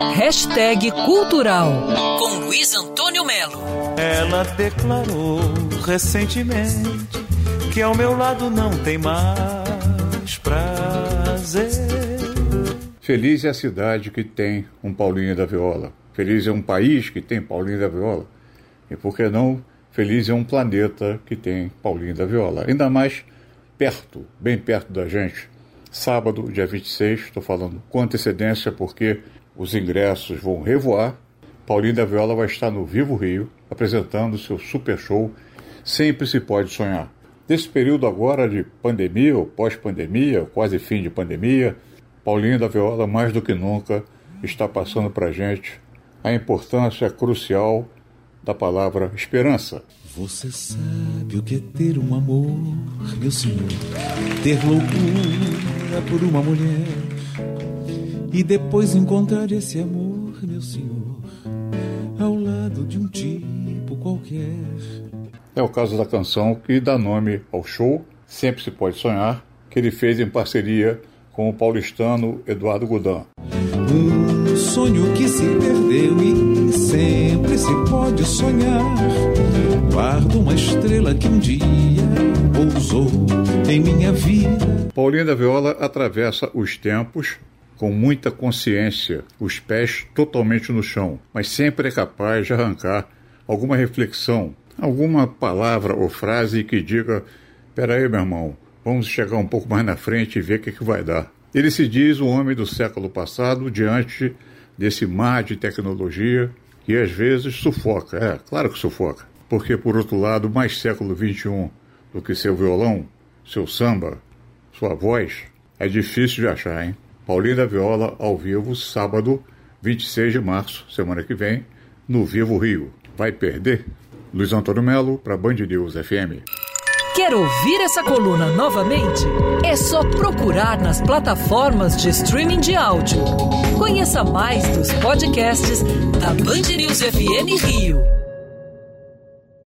Hashtag Cultural com Luiz Antônio Melo. Ela declarou recentemente que ao meu lado não tem mais prazer. Feliz é a cidade que tem um Paulinho da Viola. Feliz é um país que tem Paulinho da Viola. E por que não, feliz é um planeta que tem Paulinho da Viola. Ainda mais perto, bem perto da gente. Sábado, dia 26, estou falando com antecedência porque os ingressos vão revoar. Paulinho da Viola vai estar no Vivo Rio, apresentando seu super show Sempre se pode sonhar. Nesse período agora de pandemia ou pós-pandemia, quase fim de pandemia, Paulinho da Viola, mais do que nunca, está passando para gente a importância crucial da palavra esperança. Você sabe o que é ter um amor, meu senhor, ter loucura por uma mulher e depois encontrar esse amor, meu senhor, ao lado de um tipo qualquer. É o caso da canção que dá nome ao show Sempre Se Pode Sonhar, que ele fez em parceria com o paulistano Eduardo Godin. Um sonho que se perdeu e sempre se pode sonhar. Guardo uma estrela que um dia pousou em minha vida. Paulinho da Viola atravessa os tempos com muita consciência, os pés totalmente no chão, mas sempre é capaz de arrancar alguma reflexão, alguma palavra ou frase que diga: peraí, meu irmão, vamos chegar um pouco mais na frente e ver o que, que vai dar. Ele se diz o homem do século passado diante desse mar de tecnologia que às vezes sufoca. É, claro que sufoca. Porque, por outro lado, mais século XXI do que seu violão, seu samba, sua voz, é difícil de achar, hein? Paulinho da Viola ao vivo, sábado, 26 de março, semana que vem, no Vivo Rio. Vai perder? Luiz Antônio Melo, para Band News FM. Quer ouvir essa coluna novamente? É só procurar nas plataformas de streaming de áudio. Conheça mais dos podcasts da Band News FM Rio.